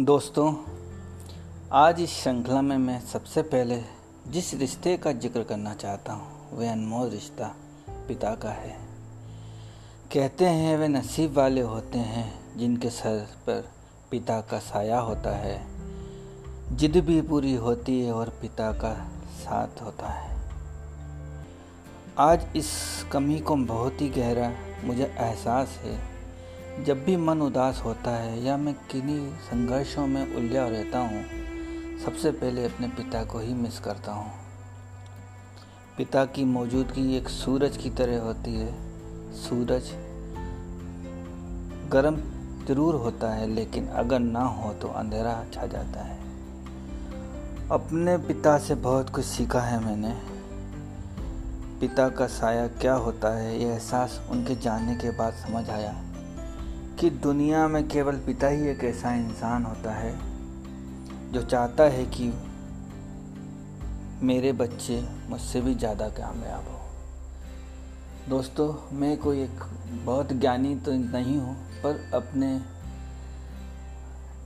दोस्तों, आज इस श्रृंखला में मैं सबसे पहले जिस रिश्ते का ज़िक्र करना चाहता हूँ, वह अनमोल रिश्ता पिता का है। कहते हैं वे नसीब वाले होते हैं जिनके सर पर पिता का साया होता है। जिद भी पूरी होती है और पिता का साथ होता है। आज इस कमी को बहुत ही गहरा मुझे एहसास है जब भी मन उदास होता है या मैं किन्हीं संघर्षों में उलझा रहता हूँ, सबसे पहले अपने पिता को ही मिस करता हूँ। पिता की मौजूदगी एक सूरज की तरह होती है। सूरज गर्म ज़रूर होता है, लेकिन अगर ना हो तो अंधेरा छा जाता है। अपने पिता से बहुत कुछ सीखा है मैंने। पिता का साया क्या होता है ये एहसास उनके जानने के बाद समझ आया। कि दुनिया में केवल पिता ही एक ऐसा इंसान होता है, जो चाहता है कि मेरे बच्चे मुझसे भी ज़्यादा कामयाब हो। दोस्तों, मैं कोई एक बहुत ज्ञानी तो नहीं हूँ, पर अपने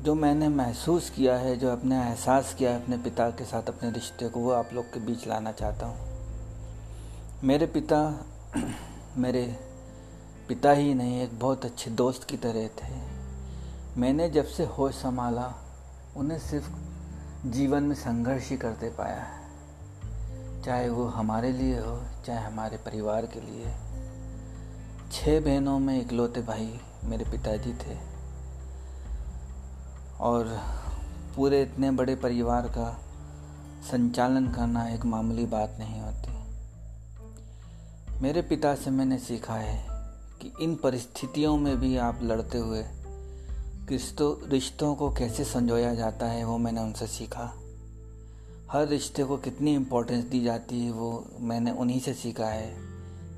जो मैंने महसूस किया है, जो अपने एहसास किया है अपने पिता के साथ, अपने रिश्ते को, वो आप लोग के बीच लाना चाहता हूँ। मेरे पिता, मेरे पिता ही नहीं, एक बहुत अच्छे दोस्त की तरह थे। मैंने जब से होश संभाला, उन्हें सिर्फ़ जीवन में संघर्ष ही करते पाया है। चाहे वो हमारे लिए हो, चाहे हमारे परिवार के लिए। छः बहनों में इकलौते भाई मेरे पिताजी थे। और पूरे इतने बड़े परिवार का संचालन करना एक मामूली बात नहीं होती। मेरे पिता से मैंने सीखा है कि इन परिस्थितियों में भी आप लड़ते हुए रिश्तों रिश्तों को कैसे संजोया जाता है, वो मैंने उनसे सीखा। हर रिश्ते को कितनी इम्पोर्टेंस दी जाती है, वो मैंने उन्हीं से सीखा है।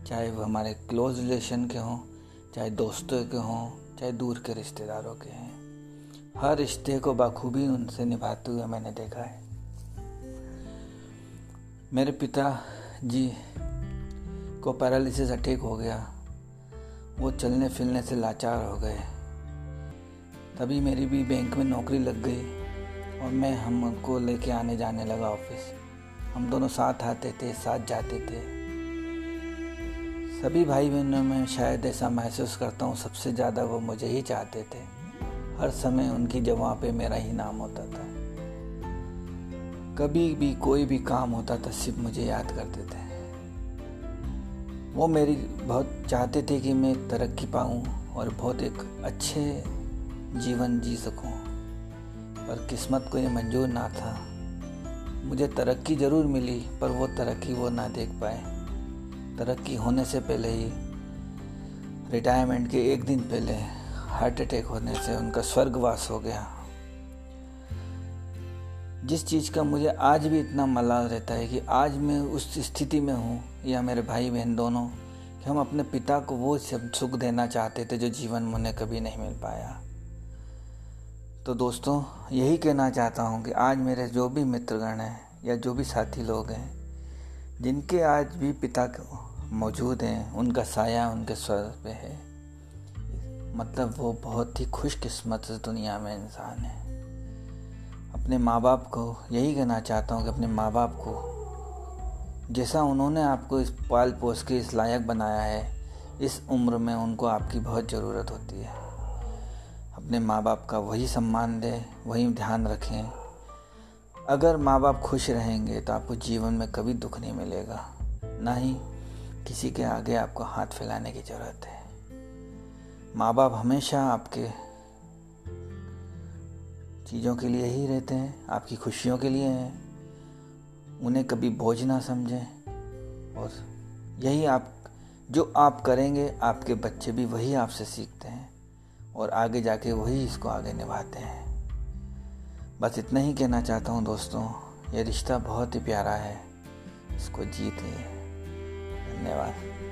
चाहे वो हमारे क्लोज रिलेशन के हों, चाहे दोस्तों के हों, चाहे दूर के रिश्तेदारों के हैं। हर रिश्ते को बखूबी उनसे निभाते हुए मैंने देखा है। मेरे पिता जी को पैरालिसिस अटैक हो गया। वो चलने फिरने से लाचार हो गए। तभी मेरी भी बैंक में नौकरी लग गई और मैं हम उनको लेके आने जाने लगा ऑफ़िस। हम दोनों साथ आते थे, साथ जाते थे। सभी भाई बहनों में शायद ऐसा महसूस करता हूँ, सबसे ज़्यादा वो मुझे ही चाहते थे। हर समय उनकी जगह पे मेरा ही नाम होता था। कभी भी कोई भी काम होता था, सिर्फ़ मुझे याद करते थे। वो मेरी बहुत चाहते थे कि मैं तरक्की पाऊँ और बहुत एक अच्छे जीवन जी सकूँ। पर किस्मत को ये मंजूर ना था। मुझे तरक्की ज़रूर मिली, पर वो तरक्की वो ना देख पाए। तरक्की होने से पहले ही रिटायरमेंट के एक दिन पहले हार्ट अटैक होने से उनका स्वर्गवास हो गया। जिस चीज़ का मुझे आज भी इतना मलाल रहता है कि आज मैं उस स्थिति में हूँ, या मेरे भाई बहन दोनों, कि हम अपने पिता को वो सब सुख देना चाहते थे जो जीवन में उन्हें कभी नहीं मिल पाया। तो दोस्तों, यही कहना चाहता हूँ कि आज मेरे जो भी मित्रगण हैं, या जो भी साथी लोग हैं, जिनके आज भी पिता मौजूद हैं, उनका साया उनके स्वर पे है। मतलब वो बहुत ही खुशकिस्मत दुनिया में इंसान है। अपने माँ बाप को यही कहना चाहता हूँ कि अपने माँ बाप को, जैसा उन्होंने आपको इस पाल पोस के इस लायक बनाया है, इस उम्र में उनको आपकी बहुत ज़रूरत होती है। अपने माँ बाप का वही सम्मान दें, वही ध्यान रखें। अगर माँ बाप खुश रहेंगे तो आपको जीवन में कभी दुख नहीं मिलेगा। ना ही किसी के आगे आपको हाथ फैलाने की ज़रूरत है। माँ बाप हमेशा आपके चीज़ों के लिए ही रहते हैं, आपकी खुशियों के लिए हैं। उन्हें कभी बोझ ना समझें। और यही आप, जो आप करेंगे, आपके बच्चे भी वही आपसे सीखते हैं और आगे जाके वही इसको आगे निभाते हैं। बस इतना ही कहना चाहता हूँ दोस्तों ये रिश्ता बहुत ही प्यारा है। इसको जीत लिए। धन्यवाद।